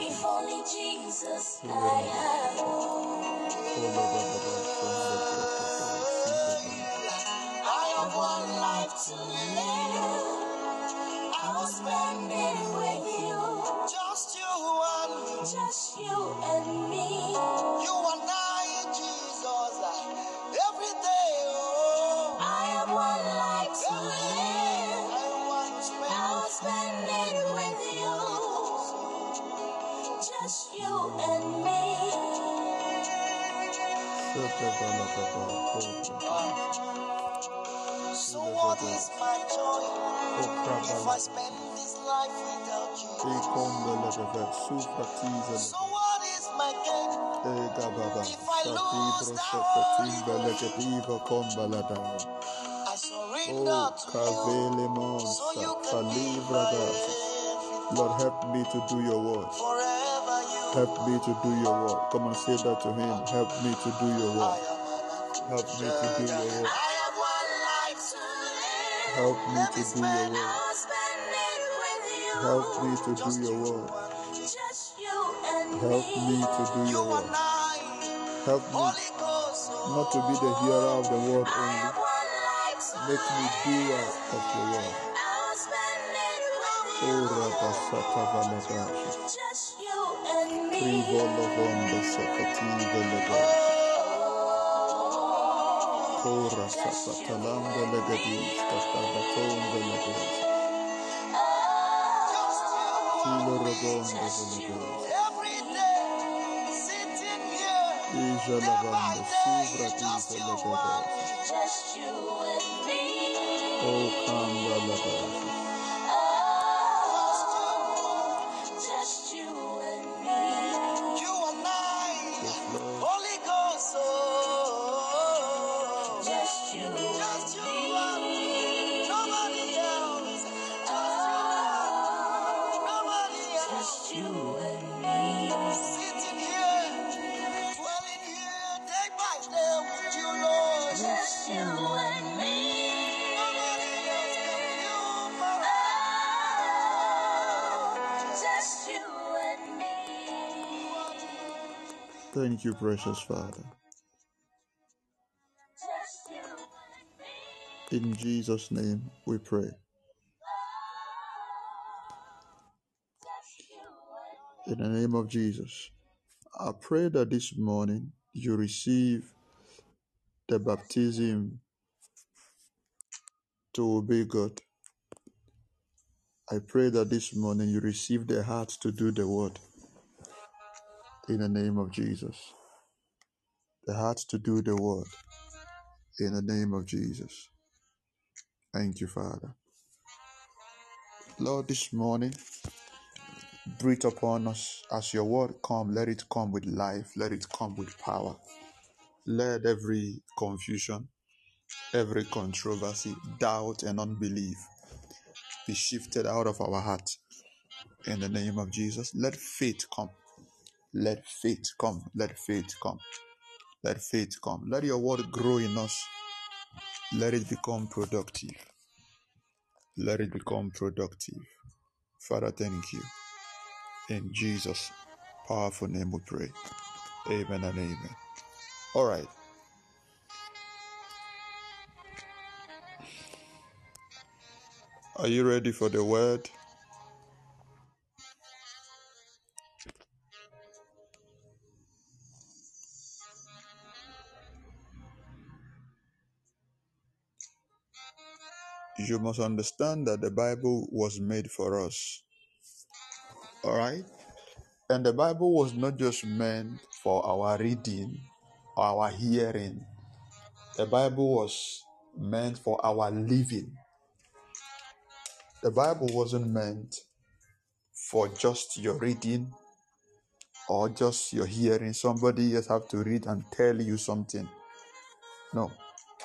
If only Jesus I have I have one life to live. I with you. Just you and me. You. You and So what is my joy if I spend this life without you? So what is my gain if I lose Holy Ghost? I surrender Oh, to you so you can be Kalibra my Lord, help me to do your work. Help me to do your work. Come on, say that to him. Help me to do your work. Help me to do your work. I have one life to live. Help me to do your work. I'll spend it with you. Help me to do your work. and me. Just you and Help me to do your work. Help me not to be the oh. hearer of the word only. have one life to Make me doer of your word. I'll spend it Oh, you. Rabasata Valadashi. Just you and me. Trivolovonda Sakativa Ladashi. Kora Sapatalanda Legadish. Katabatonda Legadish. Tilo Rabonda Legadish. Every day, sitting here, Ija day Lavanda day, Suvra just Diva you and Thank you, precious Father. In Jesus' name we pray. In the name of Jesus. I pray that this morning you receive the baptism to obey God. I pray that this morning you receive the heart to do the word. In the name of Jesus. The heart to do the word. In the name of Jesus. Thank you, Father. Lord, this morning, breathe upon us as your word come. Let it come with life. Let it come with power. Let every confusion, every controversy, doubt, and unbelief be shifted out of our heart. In the name of Jesus, let faith come. Let faith come. Let faith come. Let faith come. Let your word grow in us. Let it become productive. Let it become productive. Father, thank you. In Jesus' powerful name we pray. Amen and amen. All right. Are you ready for the word? You must understand that the Bible was made for us. All right? And the Bible was not just meant for our reading our hearing, the Bible was meant for our living. The Bible wasn't meant for just your reading or just your hearing. Somebody just have to read and tell you something. No,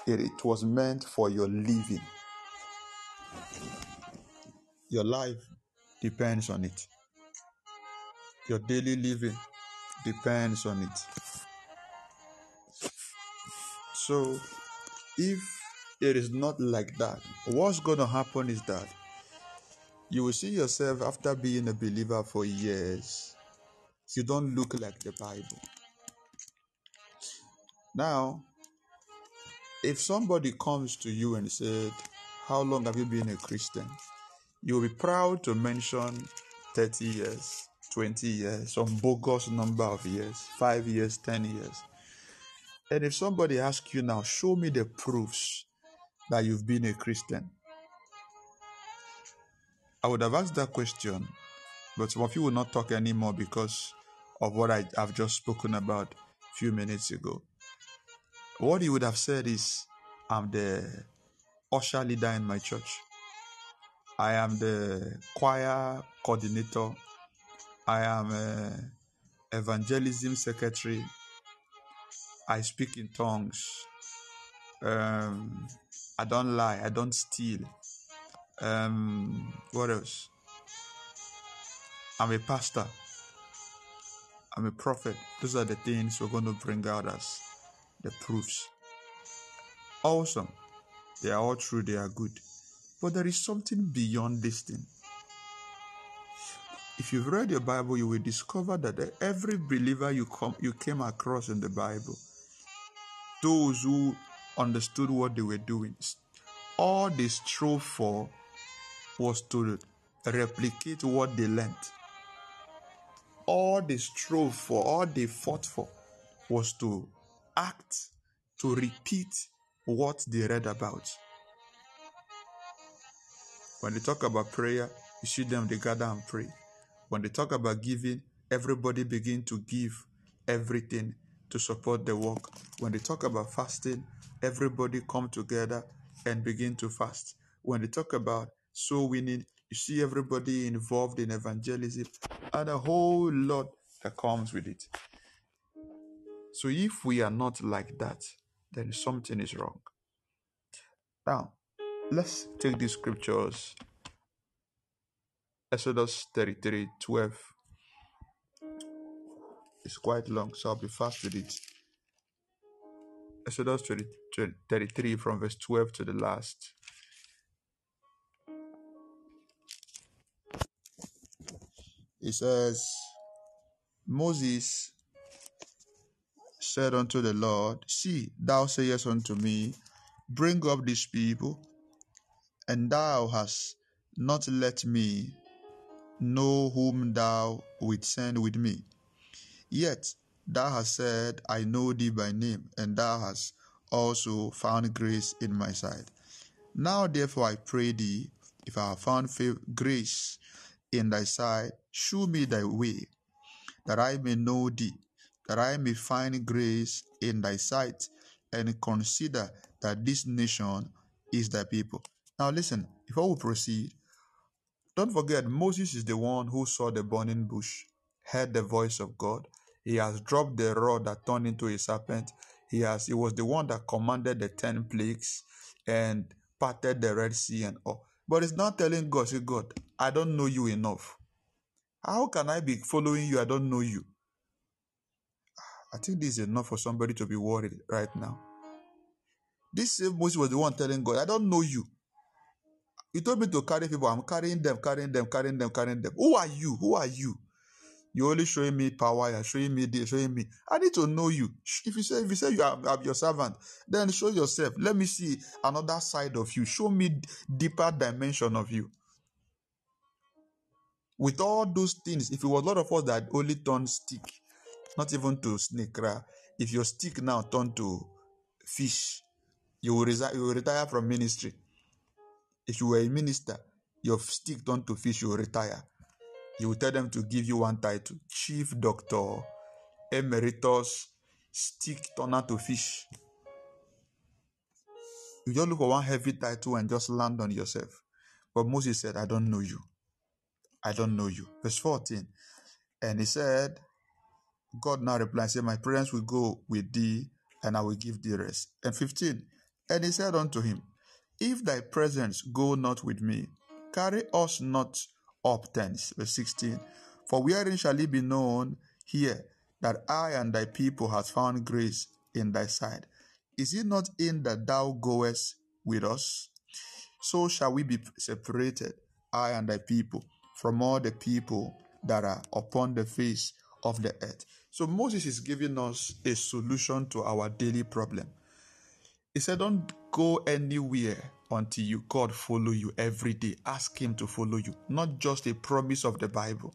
it, it was meant for your living. Your life depends on it. Your daily living depends on it. So, if it is not like that, what's going to happen is that You will see yourself after being a believer for years. You don't look like the Bible. Now, if somebody comes to you and said, How long have you been a Christian? You'll be proud to mention 30 years, 20 years, some bogus number of years, 5 years, 10 years. And if somebody asks you now, show me the proofs that you've been a Christian, I would have asked that question, but some of you will not talk anymore because of what I, have just spoken about a few minutes ago. What he would have said is, I'm the usher leader in my church. I am the choir coordinator. I am a evangelism secretary. I speak in tongues. Um, I don't lie. I don't steal. Um, what else? I'm a pastor. I'm a prophet. Those are the things we're going to bring out as the proofs. Awesome. They are all true, they are good. But there is something beyond this thing. If you've read your Bible, you will discover that every believer you come you came across in the Bible, those who understood what they were doing, all they strove for was to replicate what they learned. All they strove for, all they fought for, was to act, to repeat what they read about. When they talk about prayer, you see them, they gather and pray. When they talk about giving, everybody begin to give everything to support the work. When they talk about fasting, everybody come together and begin to fast. When they talk about soul winning, you see everybody involved in evangelism and a whole lot that comes with it. So if we are not like that, then something is wrong. Now, let's take these scriptures. Exodus 33 12. It's quite long, so I'll be fast with it. Exodus 20, 33 from verse 12 to the last. It says, Moses said unto the Lord, See, thou sayest unto me, Bring up these people, and thou hast not let me know whom thou wilt send with me. Yet thou hast said, I know thee by name, and thou hast also found grace in my sight. Now therefore I pray thee, if I have found grace in thy sight, shew me thy way, that I may know thee, that I may find grace in thy sight, and consider that this nation is thy people. Now, listen, before we proceed, don't forget Moses is the one who saw the burning bush, heard the voice of God. He has dropped the rod that turned into a serpent. He has he was the one that commanded the ten plagues and parted the Red Sea and all. But it's not telling God, say, God, I don't know you enough. How can I be following you? I don't know you. I think this is enough for somebody to be worried right now. This same Moses was the one telling God, I don't know you. You told me to carry people. I'm carrying them, carrying them, carrying them, carrying them. Who are you? Who are you? You're only showing me power. You're showing me this, showing me. I need to know you. If you say, if you say you are, are your servant, then show yourself. Let me see another side of you. Show me deeper dimension of you. With all those things, if it was a lot of us that only turn stick, not even to snake, if your stick now turn to fish, you will, resi- you will retire from ministry. If you were a minister, your stick turned to fish, you retire. You will tell them to give you one title Chief Doctor Emeritus Stick Turner to Fish. You just look for one heavy title and just land on yourself. But Moses said, I don't know you. I don't know you. Verse 14. And he said, God now replied, say, My presence will go with thee, and I will give thee rest. And 15. And he said unto him, If thy presence go not with me, carry us not up thence. Verse 16. For wherein shall it be known here that I and thy people have found grace in thy sight? Is it not in that thou goest with us? So shall we be separated, I and thy people from all the people that are upon the face of the earth. So Moses is giving us a solution to our daily problem. He said, Don't go anywhere until you God follow you every day. Ask him to follow you, not just a promise of the Bible.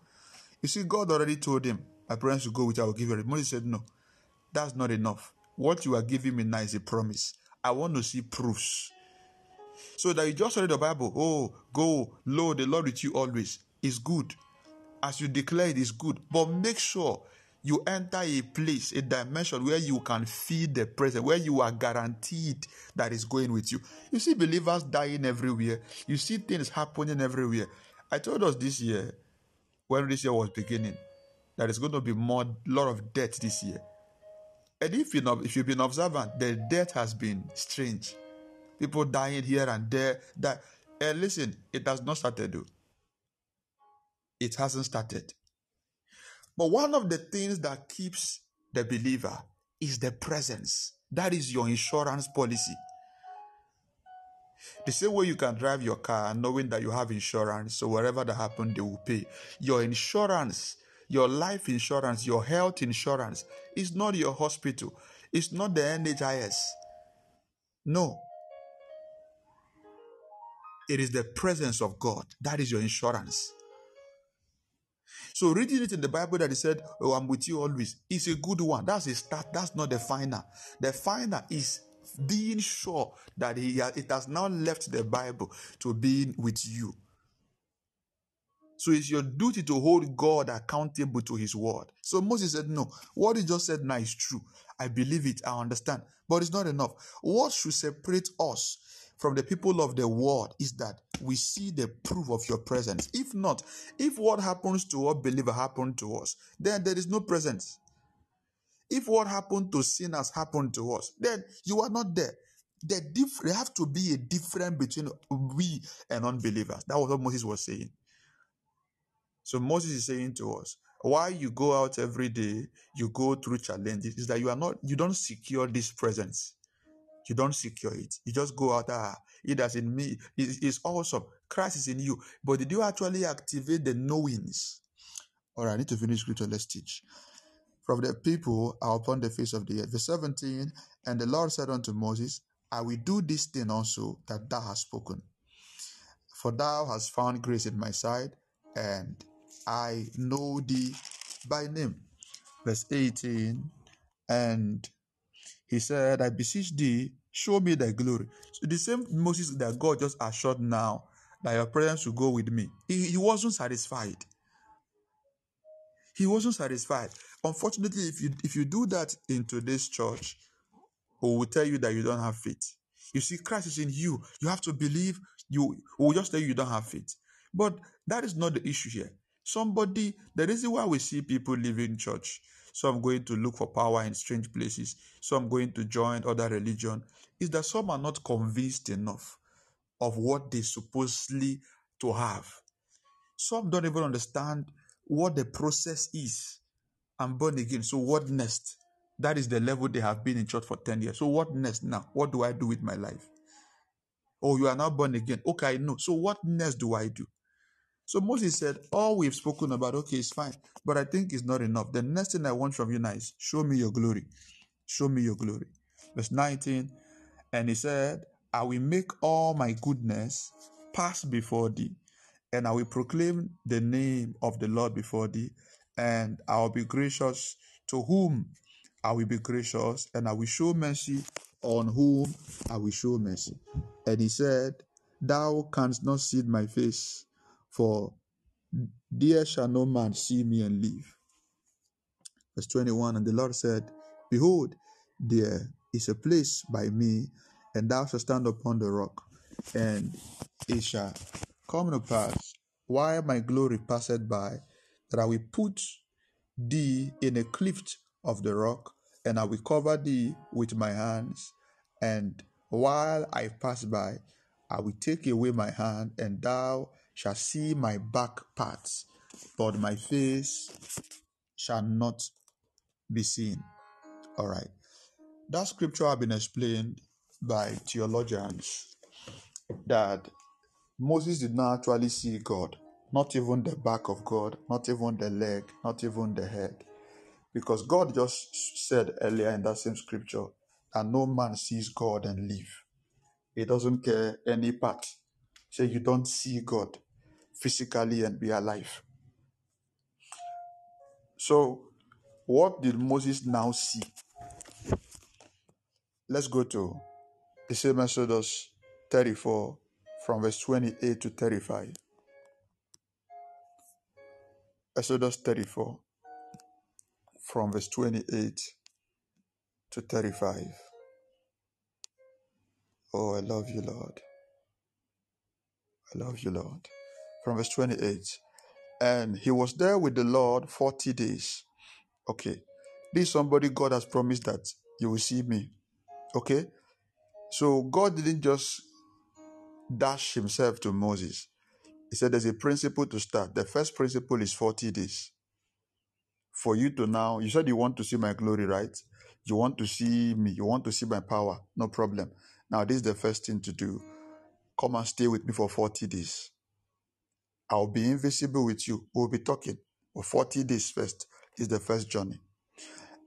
You see, God already told him, My parents will go with you, I will give you. Moses said, No, that's not enough. What you are giving me now is a promise. I want to see proofs. So that you just read the Bible, oh, go, lo, the Lord with you always is good. As you declare it is good. But make sure you enter a place, a dimension where you can feel the presence, where you are guaranteed that is going with you. You see believers dying everywhere. You see things happening everywhere. I told us this year, when this year was beginning, that it's going to be more lot of death this year. And if you know, if you've been observant, the death has been strange. People dying here and there. That and listen, it has not started though. It hasn't started. But one of the things that keeps the believer is the presence. That is your insurance policy. The same way you can drive your car knowing that you have insurance, so wherever that happens, they will pay. Your insurance, your life insurance, your health insurance is not your hospital, it's not the NHIS. No. It is the presence of God. That is your insurance. So reading it in the Bible that he said, Oh, I'm with you always, is a good one. That's a start. That's not the final. The final is being sure that he it has now left the Bible to being with you. So it's your duty to hold God accountable to his word. So Moses said, No, what he just said now is true. I believe it, I understand. But it's not enough. What should separate us from the people of the world is that we see the proof of your presence. If not, if what happens to a believer happened to us, then there is no presence. If what happened to sinners happened to us, then you are not there. The diff- there have to be a difference between we and unbelievers. That was what Moses was saying. So Moses is saying to us, why you go out every day, you go through challenges, is that you are not, you don't secure this presence. You don't secure it. You just go out, ah, it is in me. It's, it's awesome. Christ is in you. But did you actually activate the knowings? All right, I need to finish scripture. Let's teach. From the people are upon the face of the earth. Verse 17, and the Lord said unto Moses, I will do this thing also that thou hast spoken. For thou hast found grace in my sight, and I know thee by name. Verse 18, and he said, I beseech thee, show me thy glory. So the same Moses that God just assured now that your presence will go with me. He, he wasn't satisfied. He wasn't satisfied. Unfortunately, if you if you do that in today's church, we will tell you that you don't have faith. You see, Christ is in you. You have to believe. You will just tell you you don't have faith. But that is not the issue here. Somebody, the reason why we see people leaving church, some going to look for power in strange places, some going to join other religion, is that some are not convinced enough of what they supposedly to have. Some don't even understand what the process is. I'm born again. So what next? That is the level they have been in church for 10 years. So what next now? What do I do with my life? Oh, you are now born again. Okay, I know. So what next do I do? So Moses said, All we've spoken about, okay, it's fine. But I think it's not enough. The next thing I want from you now is show me your glory. Show me your glory. Verse 19, and he said, I will make all my goodness pass before thee, and I will proclaim the name of the Lord before thee, and I will be gracious to whom I will be gracious, and I will show mercy on whom I will show mercy. And he said, Thou canst not see my face, for there shall no man see me and live. Verse 21 And the Lord said, Behold, there is a place by me, and thou shalt stand upon the rock, and it shall come to pass, while my glory passeth by, that I will put thee in a cleft of the rock, and I will cover thee with my hands, and while I pass by, I will take away my hand, and thou shalt see my back parts, but my face shall not be seen. All right. That scripture have been explained by theologians that Moses did not actually see God, not even the back of God, not even the leg, not even the head. Because God just said earlier in that same scripture, that no man sees God and live. He doesn't care any part. Say you don't see God physically and be alive. So, what did Moses now see? Let's go to the same Exodus 34 from verse 28 to 35. Exodus 34 from verse 28 to 35. Oh, I love you, Lord. I love you, Lord. From verse 28. And he was there with the Lord 40 days. Okay. This somebody God has promised that you will see me. Okay. So God didn't just dash himself to Moses. He said there's a principle to start. The first principle is 40 days. For you to now, you said you want to see my glory, right? You want to see me, you want to see my power. No problem. Now, this is the first thing to do. Come and stay with me for 40 days. I'll be invisible with you. We'll be talking. For 40 days first is the first journey.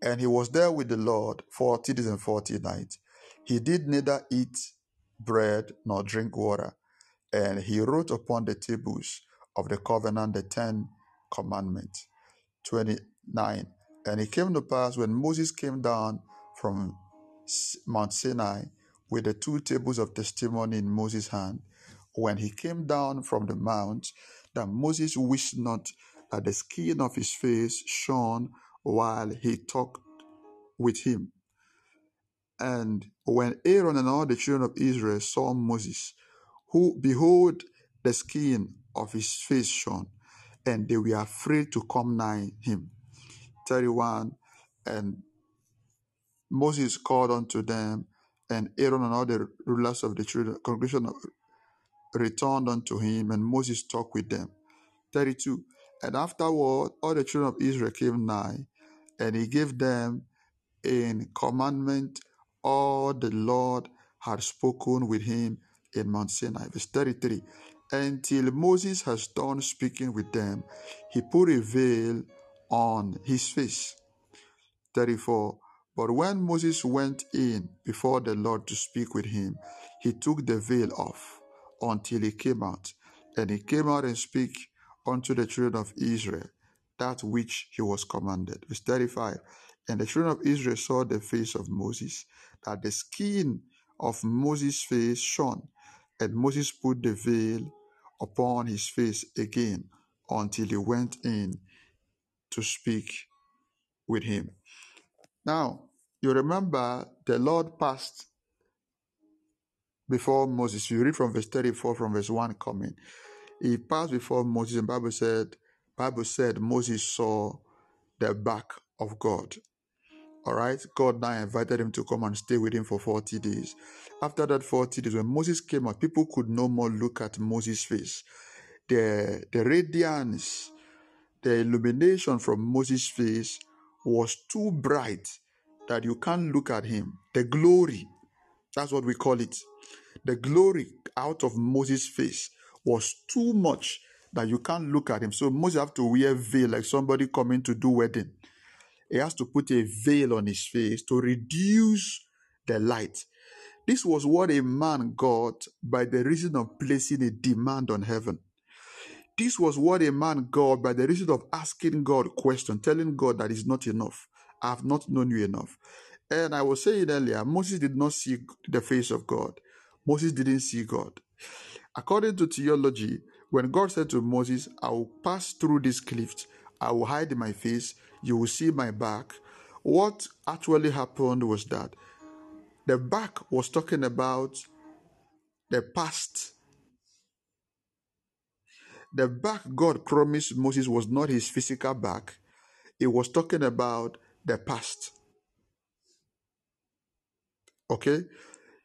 And he was there with the Lord 40 days and 40 nights. He did neither eat bread nor drink water. And he wrote upon the tables of the covenant the Ten Commandments. 29. And it came to pass when Moses came down from Mount Sinai with the two tables of testimony in Moses' hand, when he came down from the mount, that Moses wished not that the skin of his face shone while he talked with him. And when Aaron and all the children of Israel saw Moses, who behold the skin of his face shone, and they were afraid to come nigh him. 31 And Moses called unto them, and Aaron and all the rulers of the children, congregation returned unto him, and Moses talked with them. 32 And afterward all the children of Israel came nigh, and he gave them in commandment all the Lord had spoken with him in Mount Sinai. Verse 33 Until Moses has done speaking with them, he put a veil on his face. 34 But when Moses went in before the Lord to speak with him, he took the veil off until he came out. And he came out and spake unto the children of Israel that which he was commanded. Verse 35 And the children of Israel saw the face of Moses, that the skin of Moses' face shone. And Moses put the veil upon his face again until he went in to speak with him. Now, you remember the Lord passed before Moses. You read from verse 34 from verse 1 coming. He passed before Moses, and Bible said, Bible said Moses saw the back of God. All right, God now invited him to come and stay with him for 40 days. After that 40 days, when Moses came out, people could no more look at Moses' face. The, the radiance, the illumination from Moses' face was too bright that you can't look at him. The glory, that's what we call it. The glory out of Moses' face was too much that you can't look at him. So Moses have to wear veil like somebody coming to do wedding. He has to put a veil on his face to reduce the light. This was what a man got by the reason of placing a demand on heaven. This was what a man got by the reason of asking God question, telling God that is not enough. I have not known you enough. And I was saying earlier, Moses did not see the face of God. Moses didn't see God. According to theology, when God said to Moses, I will pass through this cliff, I will hide my face, you will see my back, what actually happened was that the back was talking about the past. The back God promised Moses was not his physical back, it was talking about the past. Okay?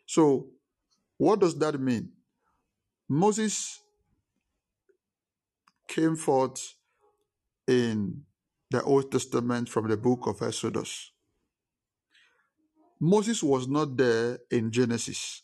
So, what does that mean? Moses came forth in the Old Testament from the book of Exodus. Moses was not there in Genesis.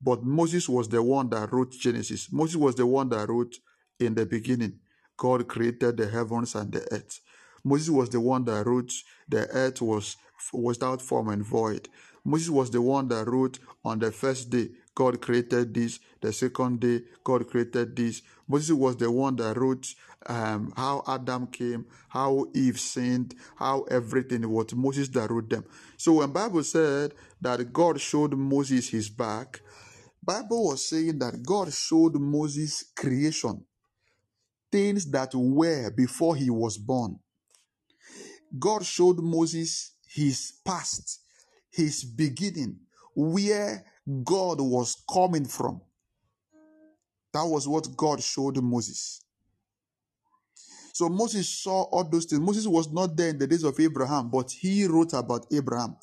But Moses was the one that wrote Genesis. Moses was the one that wrote in the beginning, God created the heavens and the earth. Moses was the one that wrote the earth was without form and void. Moses was the one that wrote on the first day, God created this. The second day, God created this. Moses was the one that wrote um, how Adam came, how Eve sinned, how everything. Was Moses that wrote them. So when Bible said that God showed Moses his back, Bible was saying that God showed Moses creation, things that were before he was born. God showed Moses his past, his beginning, where God was coming from. That was what God showed Moses. So Moses saw all those things. Moses was not there in the days of Abraham, but he wrote about Abraham.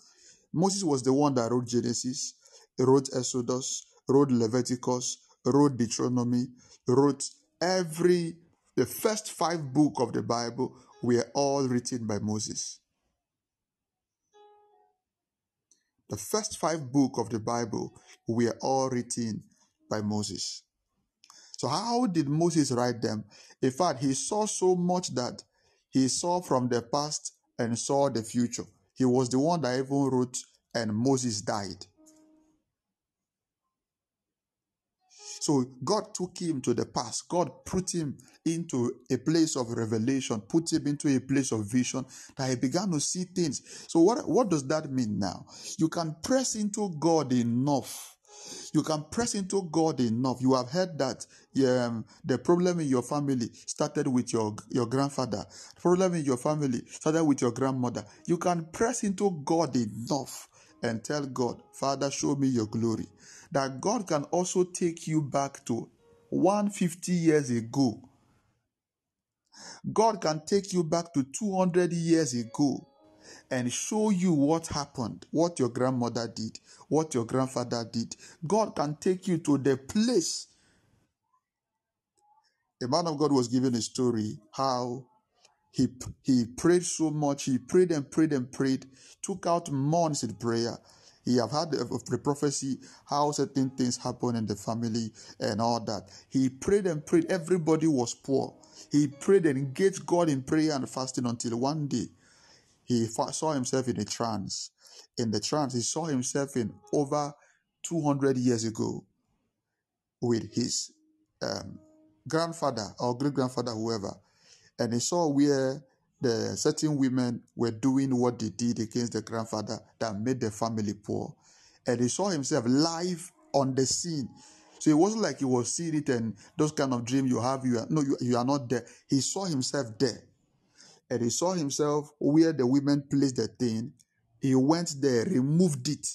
Moses was the one that wrote Genesis, wrote Exodus, wrote Leviticus, wrote Deuteronomy, wrote every the first five book of the Bible were all written by Moses. The first five book of the Bible were all written by Moses. So how did Moses write them? In fact, he saw so much that he saw from the past and saw the future. He was the one that even wrote, and Moses died. So God took him to the past. God put him into a place of revelation, put him into a place of vision that he began to see things. So what, what does that mean now? You can press into God enough. You can press into God enough. You have heard that um, the problem in your family started with your, your grandfather. The problem in your family started with your grandmother. You can press into God enough and tell God, Father, show me your glory that God can also take you back to 150 years ago. God can take you back to 200 years ago and show you what happened, what your grandmother did, what your grandfather did. God can take you to the place. A man of God was giving a story how he, he prayed so much, he prayed and prayed and prayed, took out months in prayer he have had the, the prophecy how certain things happen in the family and all that. He prayed and prayed. Everybody was poor. He prayed and engaged God in prayer and fasting until one day he saw himself in a trance. In the trance, he saw himself in over 200 years ago with his um, grandfather or great grandfather, whoever. And he saw where the certain women were doing what they did against the grandfather that made the family poor. And he saw himself live on the scene. So it wasn't like he was seeing it and those kind of dreams you have, you are no, you, you are not there. He saw himself there. And he saw himself where the women placed the thing. He went there, removed it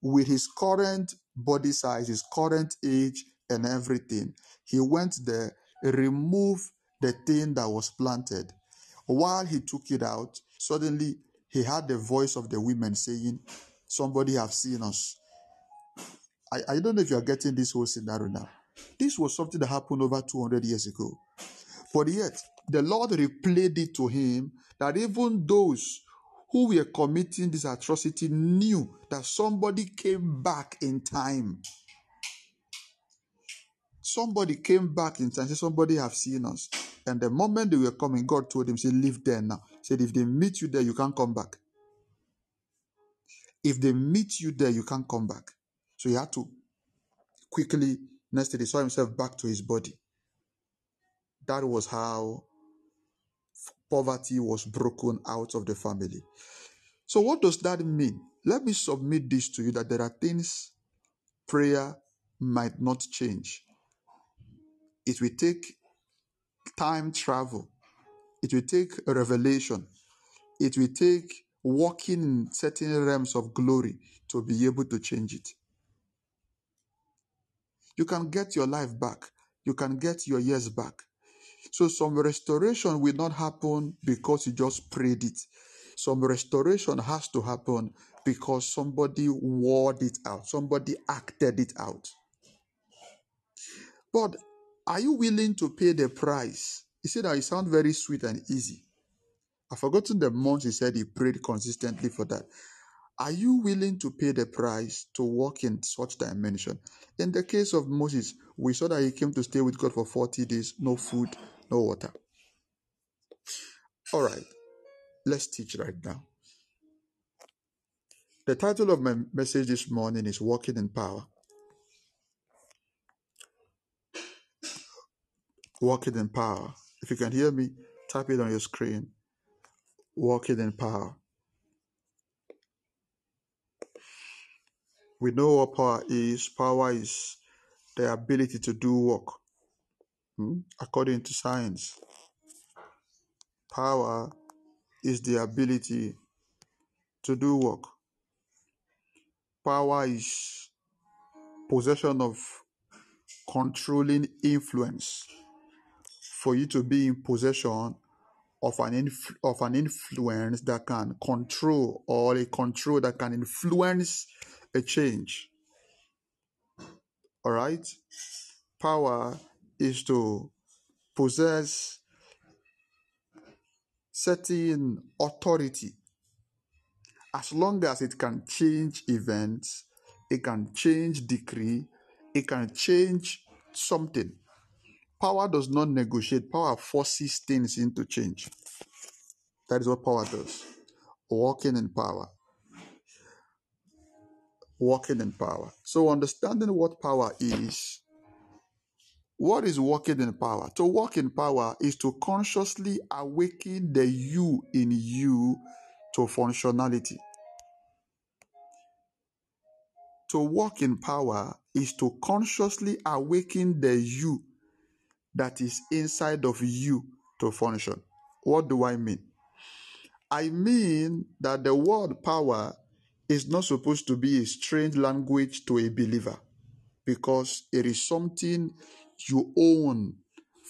with his current body size, his current age, and everything. He went there, removed the thing that was planted while he took it out, suddenly he heard the voice of the women saying, Somebody have seen us. I, I don't know if you are getting this whole scenario now. This was something that happened over 200 years ago. But yet, the Lord replayed it to him that even those who were committing this atrocity knew that somebody came back in time Somebody came back in time, said, Somebody have seen us. And the moment they were coming, God told him, say, Live there now. Said, if they meet you there, you can't come back. If they meet you there, you can't come back. So he had to quickly, next day, he saw himself back to his body. That was how poverty was broken out of the family. So, what does that mean? Let me submit this to you that there are things prayer might not change. It will take time travel. It will take revelation. It will take walking in certain realms of glory to be able to change it. You can get your life back. You can get your years back. So some restoration will not happen because you just prayed it. Some restoration has to happen because somebody word it out. Somebody acted it out. But are you willing to pay the price? He said that it sounds very sweet and easy. I've forgotten the months he said he prayed consistently for that. Are you willing to pay the price to walk in such dimension? In the case of Moses, we saw that he came to stay with God for 40 days, no food, no water. All right, let's teach right now. The title of my message this morning is Walking in Power. Walking in Power. If you can hear me, type it on your screen. Walking in Power. We know what power is. Power is the ability to do work. Hmm? According to science, power is the ability to do work. Power is possession of controlling influence for you to be in possession of an inf- of an influence that can control or a control that can influence a change. All right? Power is to possess certain authority as long as it can change events, it can change decree, it can change something. Power does not negotiate, power forces things into change. That is what power does. Walking in power. Walking in power. So, understanding what power is, what is walking in power? To walk in power is to consciously awaken the you in you to functionality. To walk in power is to consciously awaken the you that is inside of you to function. What do I mean? I mean that the word power is not supposed to be a strange language to a believer because it is something you own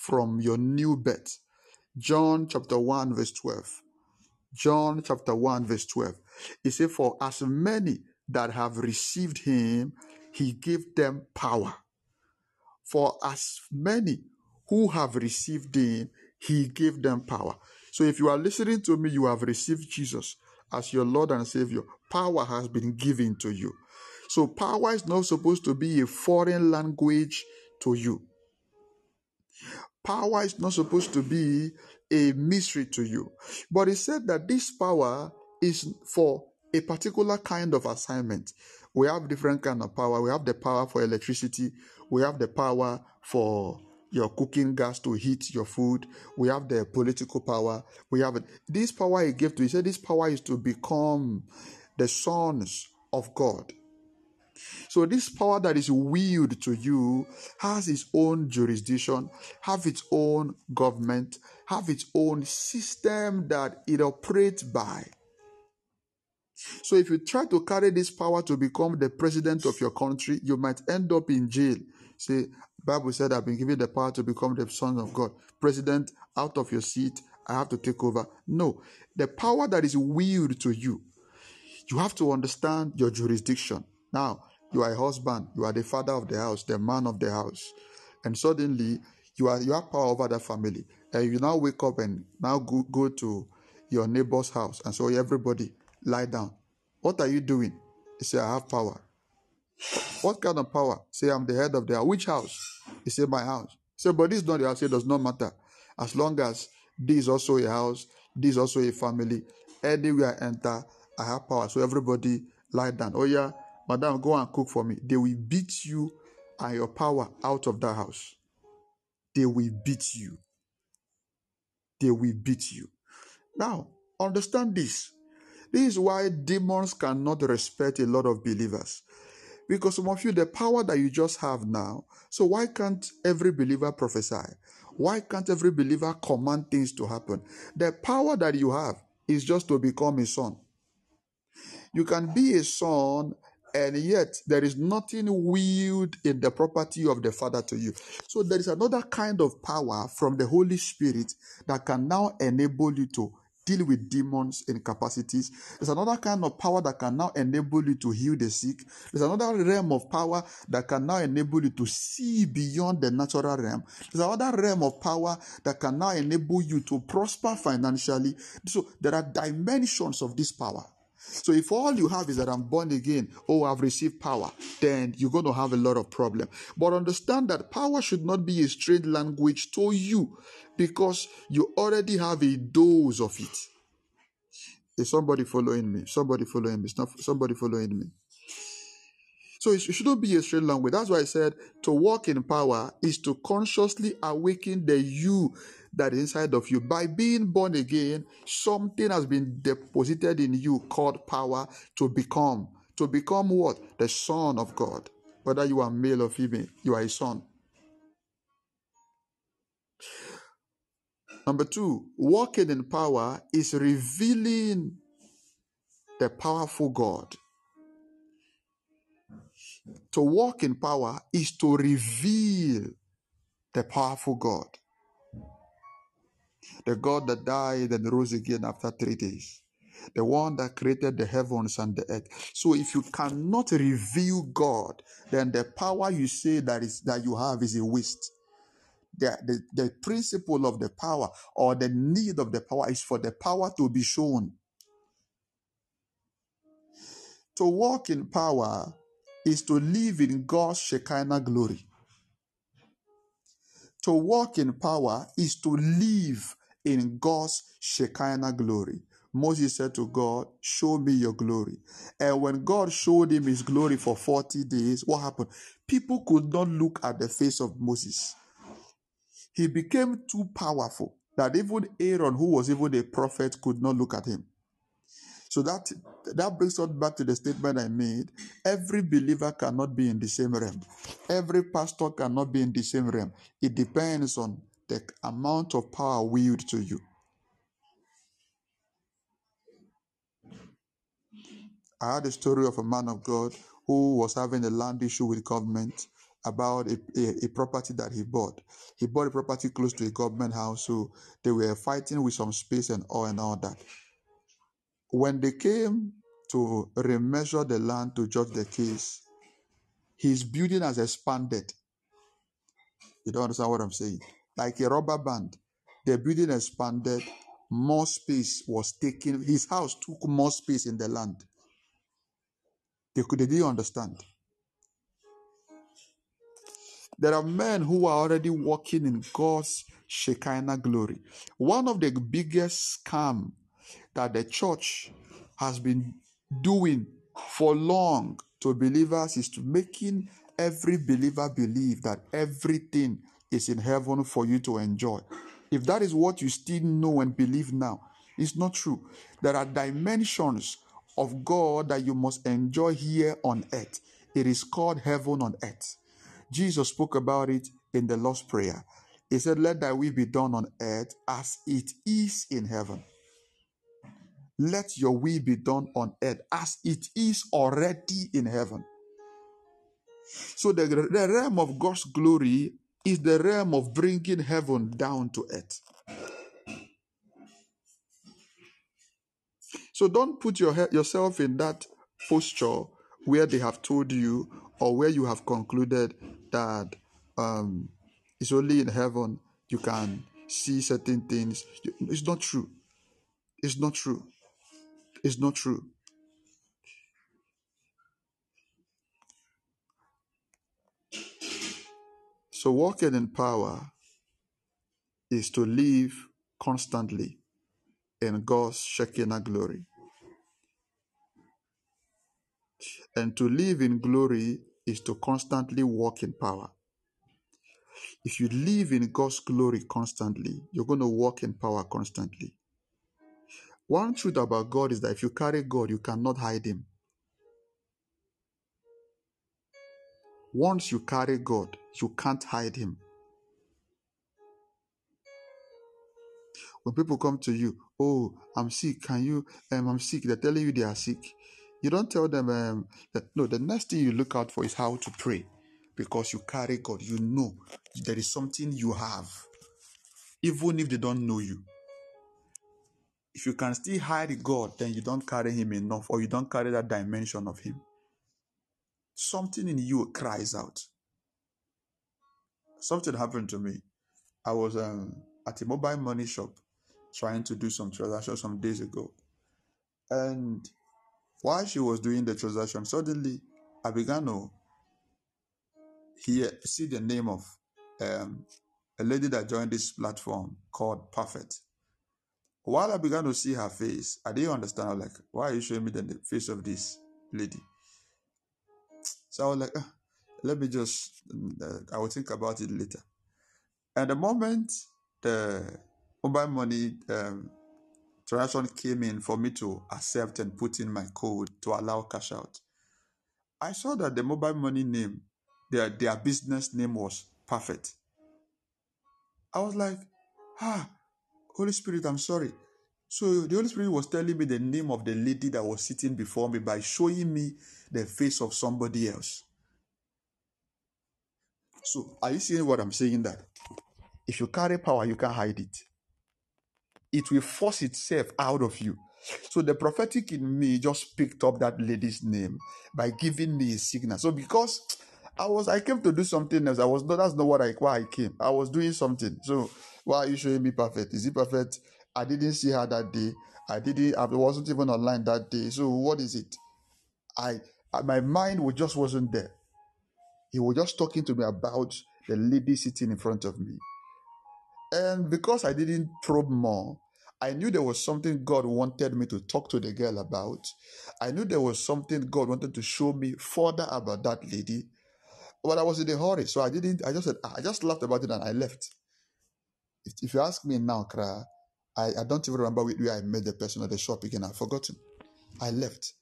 from your new birth. John chapter 1, verse 12. John chapter 1, verse 12. It says, For as many that have received him, he gave them power. For as many who have received him, he gave them power. So if you are listening to me, you have received Jesus as your Lord and Savior. Power has been given to you. So power is not supposed to be a foreign language to you. Power is not supposed to be a mystery to you. But he said that this power is for a particular kind of assignment. We have different kind of power. We have the power for electricity. We have the power for your cooking gas to heat your food. We have the political power. We have it. This power he gave to. He said this power is to become the sons of God. So this power that is willed to you has its own jurisdiction, have its own government, have its own system that it operates by. So if you try to carry this power to become the president of your country, you might end up in jail. Say, Bible said I've been given the power to become the son of God. President, out of your seat, I have to take over. No, the power that is willed to you, you have to understand your jurisdiction. Now, you are a husband, you are the father of the house, the man of the house, and suddenly you are you have power over that family. And you now wake up and now go, go to your neighbor's house and so oh, everybody lie down. What are you doing? You say, I have power. What kind of power? Say, I'm the head of the house. Which house? He said, My house. Say, but this is not the house. It does not matter. As long as this is also a house, this is also a family. Anywhere I enter, I have power. So everybody lie down. Oh, yeah, madam, go and cook for me. They will beat you and your power out of that house. They will beat you. They will beat you. Now, understand this. This is why demons cannot respect a lot of believers. Because some of you, the power that you just have now, so why can't every believer prophesy? Why can't every believer command things to happen? The power that you have is just to become a son. You can be a son, and yet there is nothing willed in the property of the Father to you. So there is another kind of power from the Holy Spirit that can now enable you to deal with demons in capacities. There's another kind of power that can now enable you to heal the sick. There's another realm of power that can now enable you to see beyond the natural realm. There's another realm of power that can now enable you to prosper financially. So there are dimensions of this power. So if all you have is that I'm born again, oh, I've received power, then you're going to have a lot of problem. But understand that power should not be a strange language to you because you already have a dose of it. Is somebody following me? Somebody following me? It's not somebody following me? So it shouldn't be a strange language. That's why I said to walk in power is to consciously awaken the you that is inside of you. By being born again, something has been deposited in you called power to become. To become what? The Son of God. Whether you are male or female, you are a son. Number two, walking in power is revealing the powerful God. To walk in power is to reveal the powerful God the God that died and rose again after three days, the one that created the heavens and the earth. So if you cannot reveal God, then the power you say that is that you have is a waste. The, the, the principle of the power or the need of the power is for the power to be shown. To walk in power is to live in God's Shekinah glory. To walk in power is to live in God's Shekinah glory. Moses said to God, Show me your glory. And when God showed him his glory for 40 days, what happened? People could not look at the face of Moses. He became too powerful that even Aaron, who was even a prophet, could not look at him. So that that brings us back to the statement I made. Every believer cannot be in the same realm. Every pastor cannot be in the same realm. It depends on the amount of power willed to you. I had a story of a man of God who was having a land issue with government about a, a, a, property that he bought. He bought a property close to a government house, so they were fighting with some space and all and all that. When they came to remeasure the land to judge the case, his building has expanded. You don't understand what I'm saying? Like a rubber band. The building expanded, more space was taken. His house took more space in the land. They could they didn't understand. There are men who are already walking in God's Shekinah glory. One of the biggest scam that the church has been doing for long to believers is to making every believer believe that everything is in heaven for you to enjoy. If that is what you still know and believe now, it's not true. There are dimensions of God that you must enjoy here on earth. It is called heaven on earth. Jesus spoke about it in the Lord's Prayer. He said, Let thy will be done on earth as it is in heaven. Let your will be done on earth as it is already in heaven. So the, the realm of God's glory is the realm of bringing heaven down to earth. So don't put your, yourself in that posture where they have told you or where you have concluded that um, it's only in heaven you can see certain things. It's not true. It's not true. It's not true. So, walking in power is to live constantly in God's Shekinah glory. And to live in glory is to constantly walk in power. If you live in God's glory constantly, you're going to walk in power constantly. One truth about God is that if you carry God, you cannot hide Him. Once you carry God, you can't hide Him. When people come to you, oh, I'm sick, can you, um, I'm sick, they're telling you they are sick. You don't tell them, um, that, no, the next thing you look out for is how to pray because you carry God. You know there is something you have, even if they don't know you. If you can still hide God, then you don't carry Him enough or you don't carry that dimension of Him. Something in you cries out. Something happened to me. I was um, at a mobile money shop trying to do some transactions some days ago. And While she was doing the transaction, suddenly I began to hear, see the name of um, a lady that joined this platform called Perfect. While I began to see her face, I didn't understand. I was like, why are you showing me the face of this lady? So I was like, ah, let me just, uh, I will think about it later. And the moment the mobile money um, transaction came in for me to accept and put in my code to allow cash out, I saw that the mobile money name, their, their business name was perfect. I was like, ah, Holy Spirit, I'm sorry. So the Holy Spirit was telling me the name of the lady that was sitting before me by showing me the face of somebody else. So are you seeing what I'm saying? That if you carry power, you can't hide it. It will force itself out of you. So the prophetic in me just picked up that lady's name by giving me a signal. So because I was I came to do something else. I was not that's not what I why I came. I was doing something. So why are you showing me perfect? Is it perfect? I didn't see her that day. I didn't I wasn't even online that day. So what is it? I my mind was just wasn't there. He was just talking to me about the lady sitting in front of me. And because I didn't probe more, I knew there was something God wanted me to talk to the girl about. I knew there was something God wanted to show me further about that lady. But I was in a hurry, so I didn't. I just said I just laughed about it and I left. If, if you ask me now, Kra, I, I don't even remember where I met the person at the shop again. I've forgotten. I left.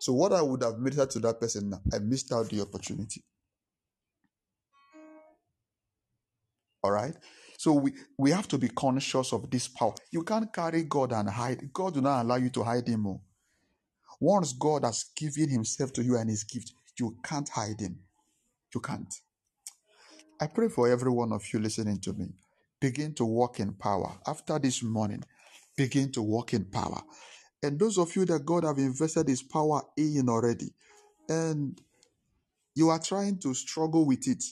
So what I would have made to that person I missed out the opportunity. All right. So we, we have to be conscious of this power. You can't carry God and hide. God will not allow you to hide him more. Once God has given himself to you and his gift, you can't hide him. You can't. I pray for every one of you listening to me. Begin to walk in power. After this morning, begin to walk in power. And those of you that God have invested his power in already, and you are trying to struggle with it.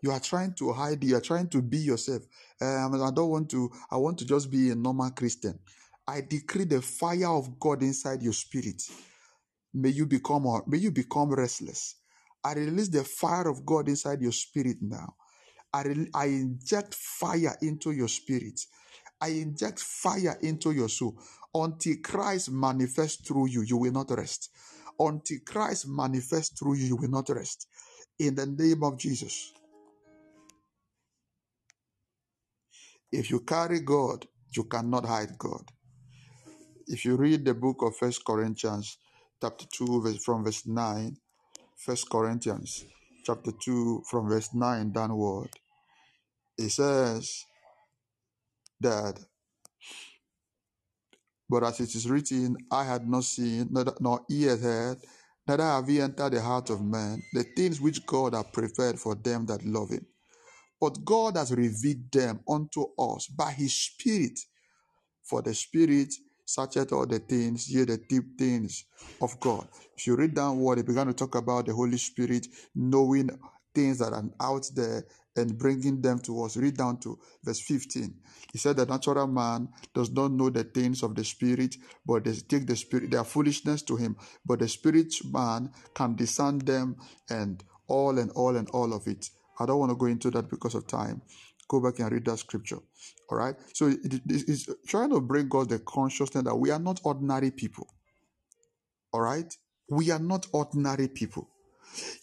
You are trying to hide. You are trying to be yourself. Um, I don't want to. I want to just be a normal Christian. I decree the fire of God inside your spirit. May you become. May you become restless. I release the fire of God inside your spirit now. I, I inject fire into your spirit. I inject fire into your soul. Until Christ manifests through you, you will not rest. Until Christ manifests through you, you will not rest. In the name of Jesus. If you carry God, you cannot hide God. If you read the book of First Corinthians, chapter 2, from verse 9, First Corinthians, chapter 2, from verse 9 downward, it says that, but as it is written, Eye had not seen, nor ear heard, neither have ye entered the heart of man, the things which God hath prepared for them that love him. But God has revealed them unto us by his Spirit. For the Spirit searcheth all the things, yea, the deep things of God. If you read down what he began to talk about the Holy Spirit, knowing things that are out there and bringing them to us. Read down to verse 15. He said, The natural man does not know the things of the Spirit, but they take the Spirit, their foolishness to him. But the Spirit man can discern them and all and all and all of it. I don't want to go into that because of time. Go back and read that scripture. All right. So it is trying to bring us the consciousness that we are not ordinary people. All right. We are not ordinary people.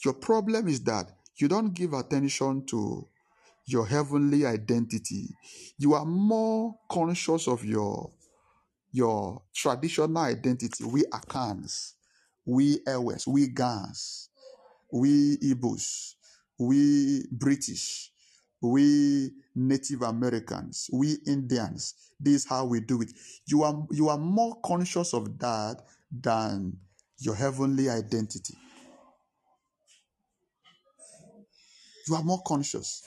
Your problem is that you don't give attention to your heavenly identity. You are more conscious of your your traditional identity. We Akans, we Ewes, we Gans, we Igbos, we British, we Native Americans, we Indians. This is how we do it. You are you are more conscious of that than your heavenly identity. You are more conscious.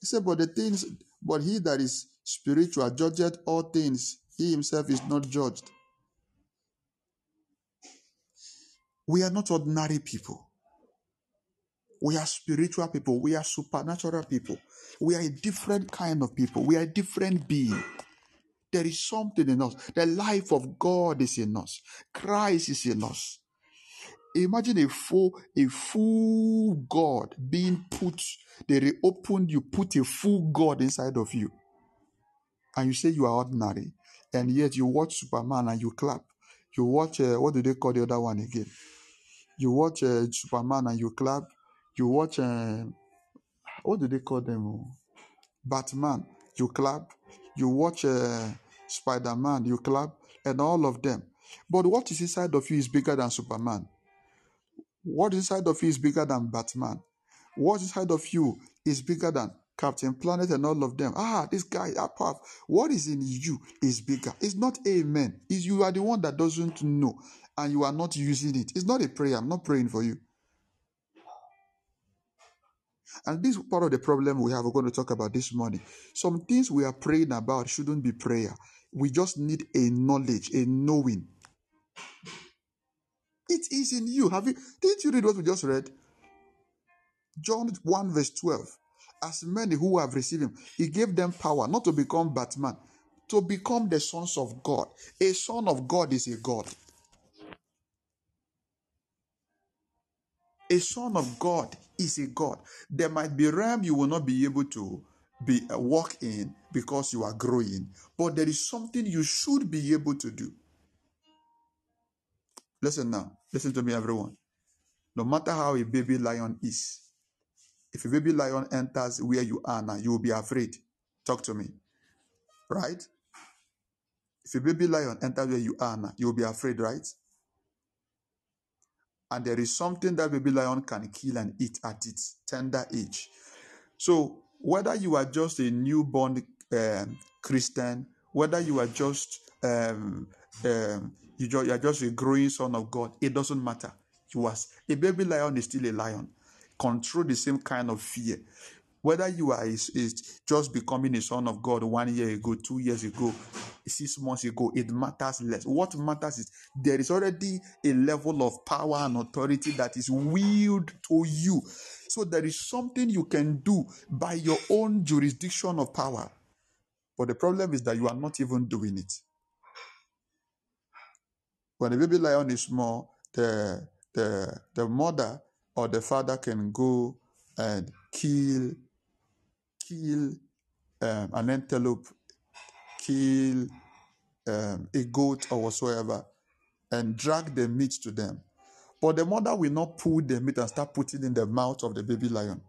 He said, But the things, but he that is spiritual judgeth all things. He himself is not judged. We are not ordinary people. We are spiritual people. We are supernatural people. We are a different kind of people. We are a different being. There is something in us. The life of God is in us. Christ is in us. Imagine a full, a full God being put. They reopened you, put a full God inside of you, and you say you are ordinary, and yet you watch Superman and you clap. You watch uh, what do they call the other one again? You watch uh, Superman and you clap. You watch uh, what do they call them? Batman, you clap. You watch uh, Spider Man, you clap, and all of them. But what is inside of you is bigger than Superman. What is inside of you is bigger than Batman. What inside of you is bigger than Captain Planet and all of them. Ah, this guy, apart. What is in you is bigger. It's not amen. It's you are the one that doesn't know and you are not using it. It's not a prayer. I'm not praying for you. And this is part of the problem we have. We're going to talk about this morning. Some things we are praying about shouldn't be prayer. We just need a knowledge, a knowing. It is in you. Have you didn't you read what we just read? John 1, verse 12. As many who have received him, he gave them power not to become Batman, to become the sons of God. A son of God is a God. A son of God is a God. There might be realm you will not be able to be uh, walk in because you are growing, but there is something you should be able to do. Listen now. Listen to me, everyone. No matter how a baby lion is, if a baby lion enters where you are now, you will be afraid. Talk to me. Right? If a baby lion enters where you are now, you will be afraid, right? And there is something that baby lion can kill and eat at its tender age. So, whether you are just a newborn um, Christian, whether you are just um, um, you, just, you are just a growing son of God. It doesn't matter. You are a baby lion is still a lion. Control the same kind of fear. Whether you are is, is just becoming a son of God one year ago, two years ago, six months ago, it matters less. What matters is there is already a level of power and authority that is willed to you. So there is something you can do by your own jurisdiction of power. But the problem is that you are not even doing it. When a baby lion is small, the the the mother or the father can go and kill kill um, an antelope, kill um, a goat or whatsoever, and drag the meat to them. But the mother will not pull the meat and start putting in the mouth of the baby lion.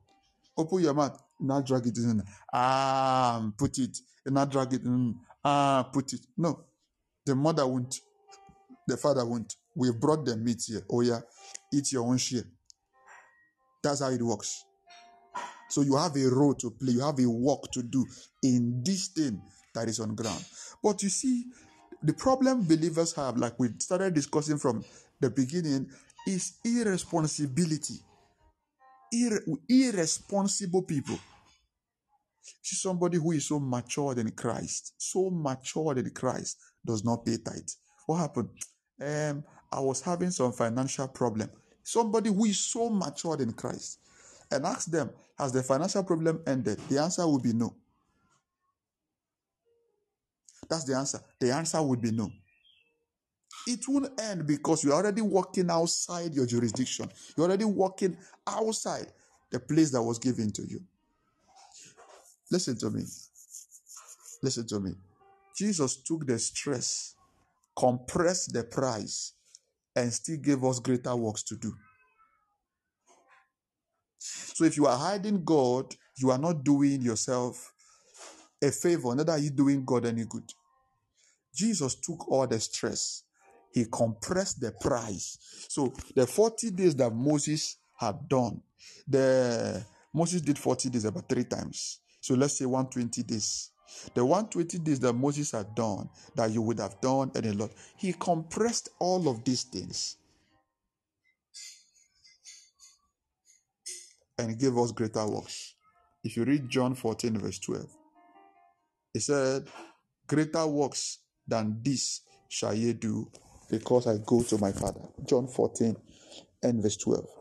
Open your mouth, now drag it in. Ah, put it, and now drag it in. Ah, put it. No, the mother won't. The father won't. We brought the meat here. Oh yeah, eat your own share. That's how it works. So you have a role to play. You have a work to do in this thing that is on ground. But you see, the problem believers have, like we started discussing from the beginning, is irresponsibility. Ir- irresponsible people. See somebody who is so matured in Christ, so matured in Christ, does not pay tithe. What happened? Um, I was having some financial problem. Somebody who is so matured in Christ, and ask them, has the financial problem ended? The answer would be no. That's the answer. The answer would be no. It won't end because you're already working outside your jurisdiction. You're already working outside the place that was given to you. Listen to me. Listen to me. Jesus took the stress, compressed the price, and still gave us greater works to do. So if you are hiding God, you are not doing yourself a favor, neither are you doing God any good. Jesus took all the stress, he compressed the price. So the 40 days that Moses had done, the Moses did 40 days about three times. So let's say 120 days. The 120 days that Moses had done, that you would have done and a lot, he compressed all of these things and gave us greater works. If you read John 14, verse 12, he said, Greater works than this shall ye do because I go to my Father. John 14 and verse 12.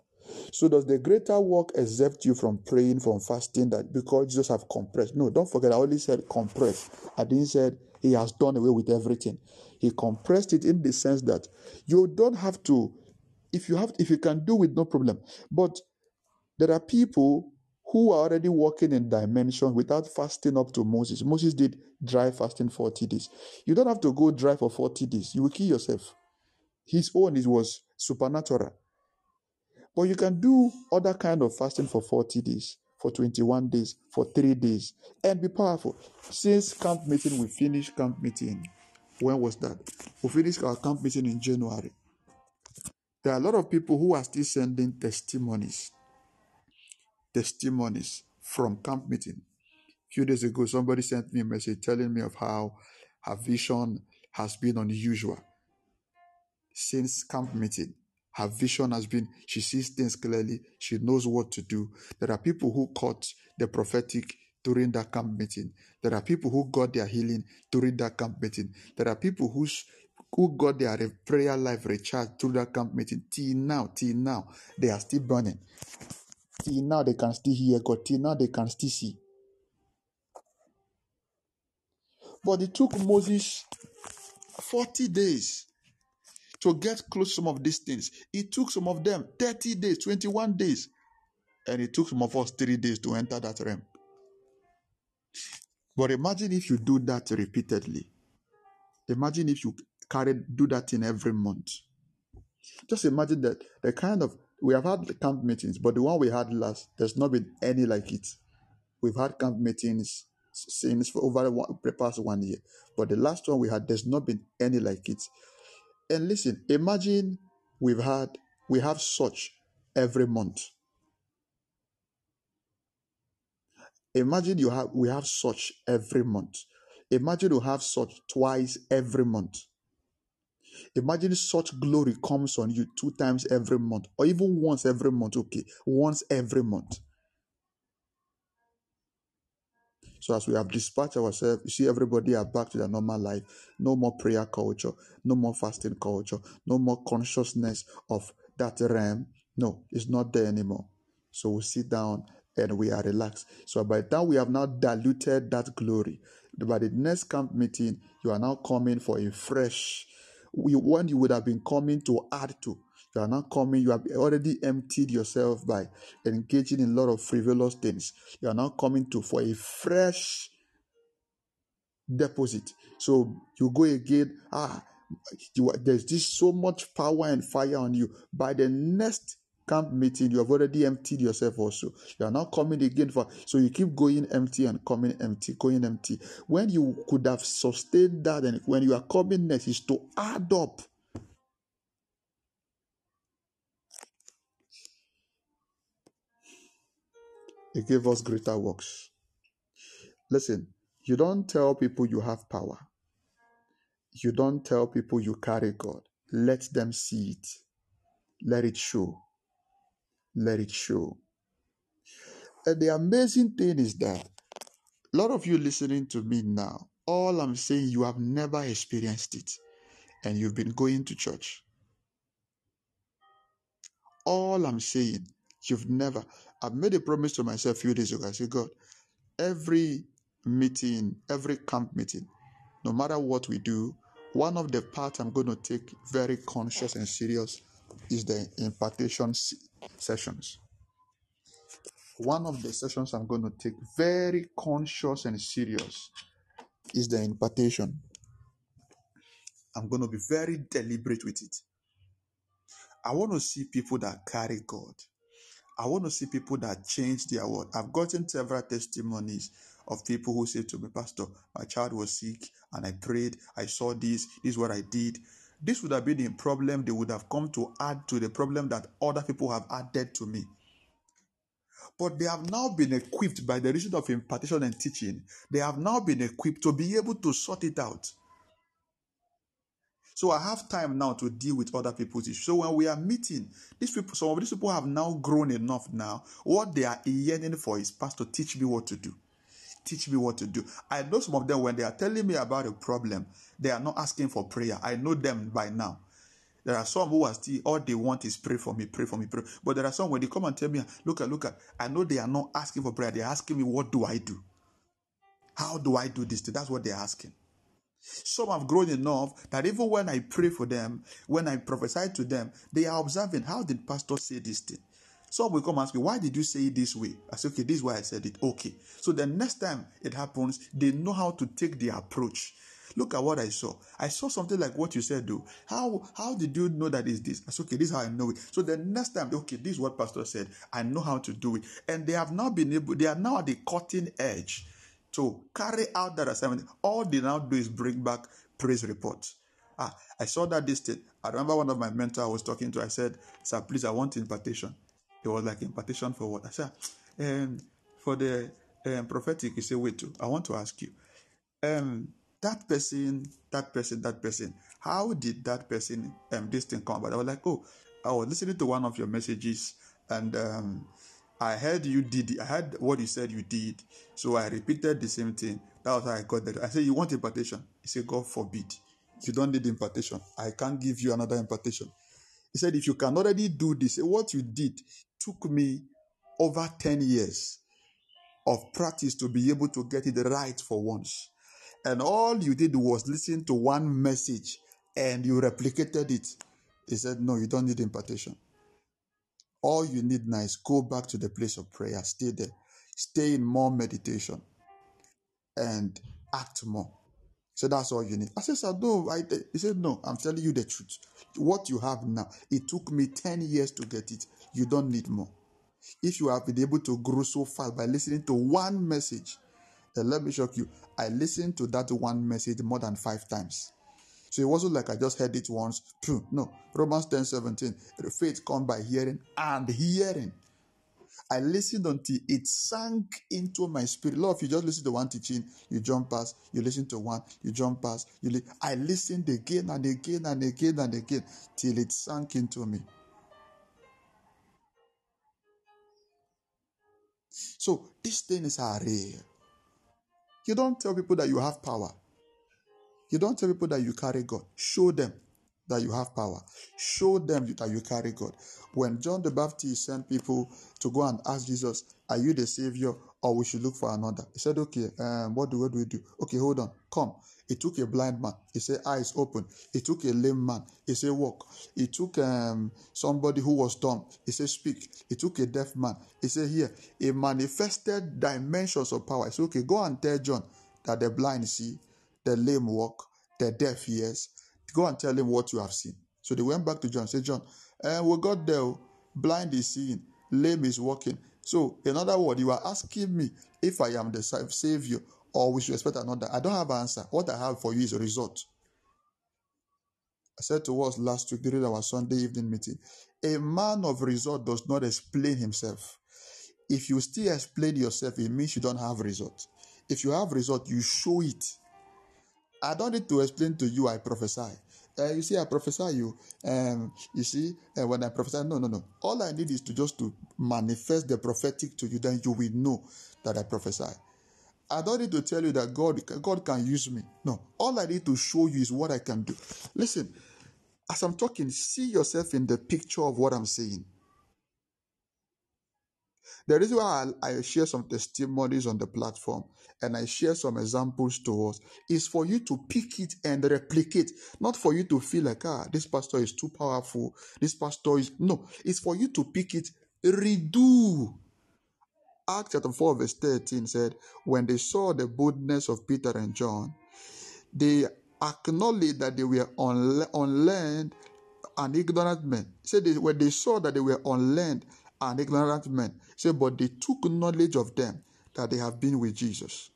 So does the greater work exempt you from praying, from fasting, that because Jesus have compressed? No, don't forget, I only said compressed. I didn't said He has done away with everything. He compressed it in the sense that you don't have to, if you have, if you can do it, no problem. But there are people who are already working in dimension without fasting up to Moses. Moses did dry fasting 40 days. You don't have to go dry for 40 days. You will kill yourself. His own it was supernatural. But you can do other kind of fasting for 40 days, for 21 days, for three days, and be powerful. Since camp meeting, we finished camp meeting. When was that? We finished our camp meeting in January. There are a lot of people who are still sending testimonies. Testimonies from camp meeting. A few days ago, somebody sent me a message telling me of how her vision has been unusual since camp meeting. Her vision has been, she sees things clearly, she knows what to do. There are people who caught the prophetic during that camp meeting. There are people who got their healing during that camp meeting. There are people who's, who got their prayer life recharged through that camp meeting. Till now, till now, they are still burning. Till now, they can still hear God. Till now, they can still see. But it took Moses 40 days to get close to some of these things. It took some of them 30 days, 21 days, and it took some of us three days to enter that realm. But imagine if you do that repeatedly. Imagine if you carry do that in every month. Just imagine that the kind of we have had camp meetings, but the one we had last, there's not been any like it. We've had camp meetings since for over one, past one year, but the last one we had, there's not been any like it. And listen, imagine we've had we have such every month. Imagine you have we have such every month. Imagine you have such twice every month. Imagine such glory comes on you two times every month, or even once every month. Okay, once every month. So as we have dispatched ourselves, you see everybody are back to their normal life. No more prayer culture, no more fasting culture, no more consciousness of that realm. No, it's not there anymore. So we sit down and we are relaxed. So by time we have now diluted that glory, by the next camp meeting, you are now coming for a fresh when you would have been coming to add to. You are not coming, you have already emptied yourself by engaging in a lot of frivolous things. You are now coming to for a fresh deposit. So you go again, ah, you, there's this so much power and fire on you. By the next camp meeting, you have already emptied yourself also. You are now coming again for so you keep going empty and coming empty, going empty. When you could have sustained that, and when you are coming next, is to add up. He gave us greater works. Listen, you don't tell people you have power. You don't tell people you carry God. Let them see it. Let it show. Let it show. And the amazing thing is that a lot of you listening to me now, all I'm saying, you have never experienced it. And you've been going to church. All I'm saying, you've never. I've made a promise to myself a few days ago. I said, God, every meeting, every camp meeting, no matter what we do, one of the parts I'm going to take very conscious and serious is the impartation sessions. One of the sessions I'm going to take very conscious and serious is the impartation. I'm going to be very deliberate with it. I want to see people that carry God. I want to see people that change their world. I've gotten several testimonies of people who say to me, Pastor, my child was sick and I prayed, I saw this, this is what I did. This would have been a problem they would have come to add to the problem that other people have added to me. But they have now been equipped by the reason of impartation and teaching. They have now been equipped to be able to sort it out. So I have time now to deal with other people's issues. So when we are meeting, these people, some of these people have now grown enough now. What they are yearning for is, Pastor, teach me what to do teach me what to do. I know some of them, when they are telling me about a problem, they are not asking for prayer. I know them by now. There are some who are still, all they want is pray for me, pray for me, pray. But there are some when they come and tell me, look at, look at, I know they are not asking for prayer. They're asking me, what do I do? How do I do this? That's what they're asking. Some have grown enough that even when I pray for them, when I prophesy to them, they are observing how did pastor say this thing? Some will come ask me, why did you say it this way? I say, okay, this is why I said it. Okay. So the next time it happens, they know how to take the approach. Look at what I saw. I saw something like what you said, though. How how did you know that is this? I said, okay, this is how I know it. So the next time, okay, this is what Pastor said. I know how to do it. And they have now been able, they are now at the cutting edge to carry out that assignment. All they now do is bring back praise reports. Ah, I saw that this thing. I remember one of my mentors I was talking to. I said, Sir, please, I want impartation. It was like impartation for what? I said, um, for the um, prophetic. He said, wait, too. I want to ask you. Um, that person, that person, that person. How did that person um this thing come about? I was like, oh, I was listening to one of your messages and um I heard you did I heard what you said you did. So I repeated the same thing. That was how I got that. I said, You want impartation? He said, God forbid. You don't need impartation. I can't give you another impartation. He said, If you can already do this, what you did took me over 10 years of practice to be able to get it right for once. And all you did was listen to one message and you replicated it. He said, No, you don't need impartation. All you need now is go back to the place of prayer, stay there, stay in more meditation, and act more. So that's all you need. I said, Sir, no. I, he said, No, I'm telling you the truth. What you have now, it took me 10 years to get it. You don't need more. If you have been able to grow so fast by listening to one message, then let me shock you. I listened to that one message more than five times. So it wasn't like I just heard it once. No. Romans 10 17. Faith comes by hearing and hearing. I listened until it sank into my spirit. Lord, if you just listen to one teaching, you jump past, you listen to one, you jump past, you li- I listened again and again and again and again till it sank into me. So these things are real. You don't tell people that you have power. You don't tell people that you carry God. Show them that you have power. Show them that you carry God. When John the Baptist sent people to go and ask Jesus, Are you the Savior or we should look for another? He said, Okay, um, what do what do we do? Okay, hold on, come. He took a blind man. He said, Eyes open. He took a lame man. He said, Walk. He took um, somebody who was dumb. He said, Speak. He took a deaf man. He said, Hear, he manifested dimensions of power. He said, Okay, go and tell John that the blind see, the lame walk, the deaf ears. Go and tell him what you have seen. So they went back to John. Said, John, and we got there. Oh. Blind is seeing, lame is walking. So, in other words, you are asking me if I am the Savior or we should expect another. I don't have an answer. What I have for you is a result. I said to us last week during our Sunday evening meeting a man of result does not explain himself. If you still explain yourself, it means you don't have result. If you have result, you show it. I don't need to explain to you, I prophesy. Uh, you see, I prophesy you. Um, you see, uh, when I prophesy, no, no, no. All I need is to just to manifest the prophetic to you. Then you will know that I prophesy. I don't need to tell you that God, God can use me. No, all I need to show you is what I can do. Listen, as I'm talking, see yourself in the picture of what I'm saying. The reason why I, I share some testimonies on the platform and I share some examples to us is for you to pick it and replicate, not for you to feel like, ah, this pastor is too powerful. This pastor is, no, it's for you to pick it, redo. Acts chapter 4, verse 13 said, When they saw the boldness of Peter and John, they acknowledged that they were unlearned and ignorant men. Said they, when they saw that they were unlearned and ignorant men, said, but they took knowledge of them that they have been with Jesus.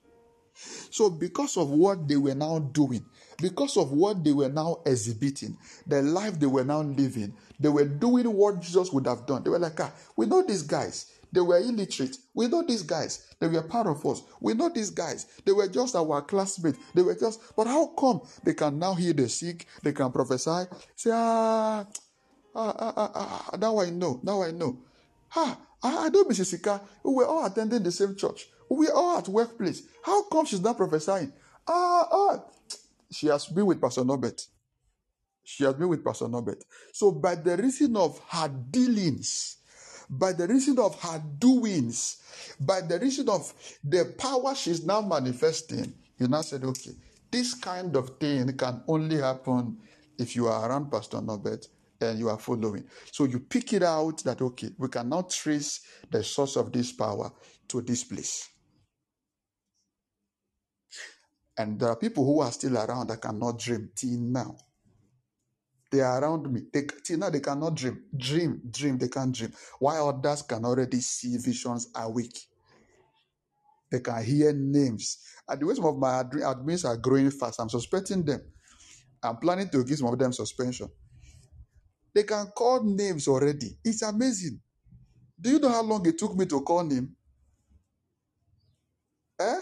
So, because of what they were now doing, because of what they were now exhibiting, the life they were now living, they were doing what Jesus would have done. They were like, ah, we know these guys. They were illiterate. We know these guys. They were part of us. We know these guys. They were just our classmates. They were just, but how come they can now heal the sick? They can prophesy. Say, ah, ah, ah, ah, ah now I know. Now I know. Ah, I, know Mrs. Sika. We were all attending the same church. We were all at workplace. How come she's not prophesying? Ah, ah. She has been with Pastor Norbert. She has been with Pastor Norbert. So by the reason of her dealings, by the reason of her doings, by the reason of the power she's now manifesting, you now said, okay, This kind of thing can only happen if you are around Pastor Norbert and you are following. So you pick it out that, okay, we cannot trace the source of this power to this place. And there are people who are still around that cannot dream till now. They are around me. They, till now, they cannot dream. Dream, dream, they can't dream. While others can already see visions awake. They can hear names. And the way some of my admins are growing fast, I'm suspecting them. I'm planning to give some of them suspension. They can call names already. It's amazing. Do you know how long it took me to call name? Eh?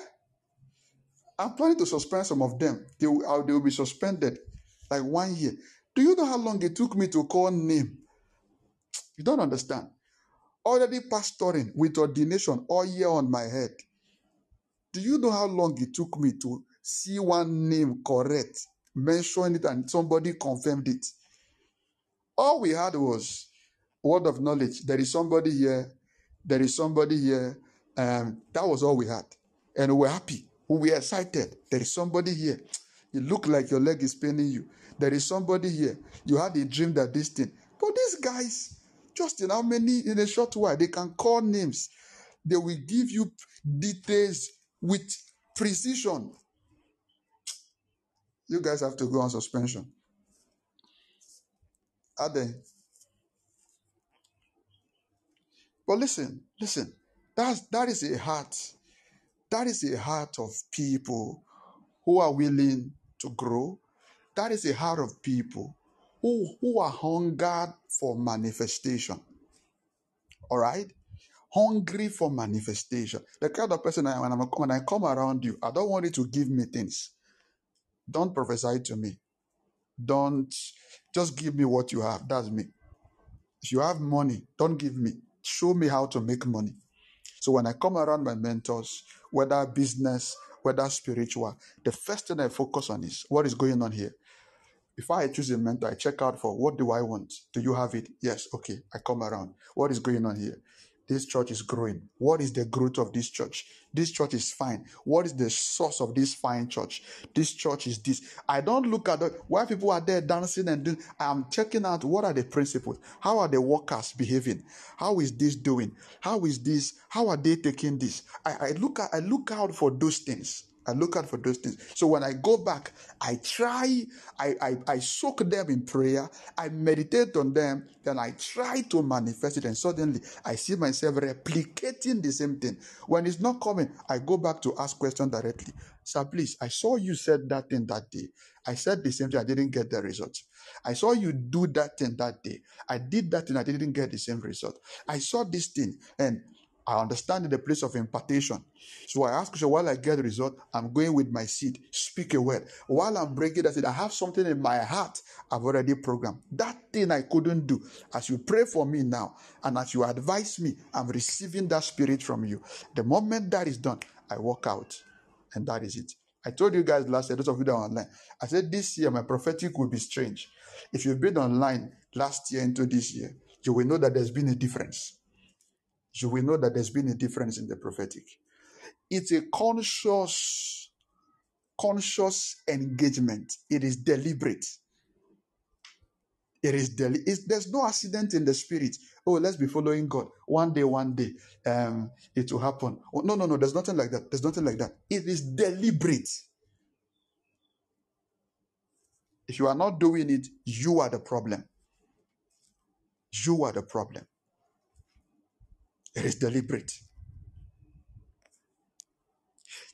I'm planning to suspend some of them. They will, uh, they will be suspended like one year. Do you know how long it took me to call name? You don't understand. Already pastoring with ordination all year on my head. Do you know how long it took me to see one name correct, mention it, and somebody confirmed it? All we had was word of knowledge. There is somebody here. There is somebody here. Um, that was all we had. And we were happy. We were excited. There is somebody here. You look like your leg is paining you. There is somebody here. You had a dream that this thing. But these guys, just in how many, in a short while, they can call names. They will give you details with precision. You guys have to go on suspension. Are? But listen, listen. That's that is a heart. That is a heart of people who are willing to grow. That is a heart of people who, who are hungered for manifestation. All right? hungry for manifestation. The kind of person I am, when, when I come around you, I don't want you to give me things. Don't prophesy to me. Don't just give me what you have. That's me. If you have money, don't give me. Show me how to make money. So when I come around my mentors, whether business, whether spiritual, the first thing I focus on is what is going on here. Before I choose a mentor, I check out for what do I want? Do you have it? Yes, okay. I come around. What is going on here? This church is growing. What is the growth of this church? This church is fine. What is the source of this fine church? This church is this. I don't look at the, why people are there dancing and doing. I'm checking out what are the principles. How are the workers behaving? How is this doing? How is this? How are they taking this? I, I look at I look out for those things. I look out for those things. So when I go back, I try, I, I, I soak them in prayer, I meditate on them, then I try to manifest it, and suddenly I see myself replicating the same thing. When it's not coming, I go back to ask questions directly. Sir, please, I saw you said that thing that day. I said the same thing, I didn't get the result. I saw you do that thing that day. I did that thing, I didn't get the same result. I saw this thing, and I understand the place of impartation. So I ask you, while I get the result, I'm going with my seed. Speak a word. While I'm breaking that seed, I have something in my heart I've already programmed. That thing I couldn't do. As you pray for me now, and as you advise me, I'm receiving that spirit from you. The moment that is done, I walk out. And that is it. I told you guys last year, those of you that are online, I said this year my prophetic will be strange. If you've been online last year into this year, you will know that there's been a difference you will know that there's been a difference in the prophetic. It's a conscious, conscious engagement. It is deliberate. It is deli- there's no accident in the spirit. Oh, let's be following God. One day, one day, um, it will happen. Oh, no, no, no. There's nothing like that. There's nothing like that. It is deliberate. If you are not doing it, you are the problem. You are the problem. It is deliberate.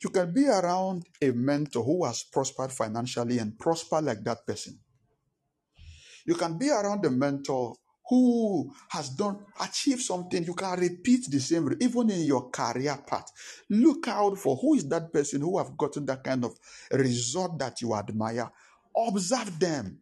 You can be around a mentor who has prospered financially and prosper like that person. You can be around a mentor who has done achieved something you can repeat the same even in your career path look out for who is that person who have gotten that kind of result that you admire observe them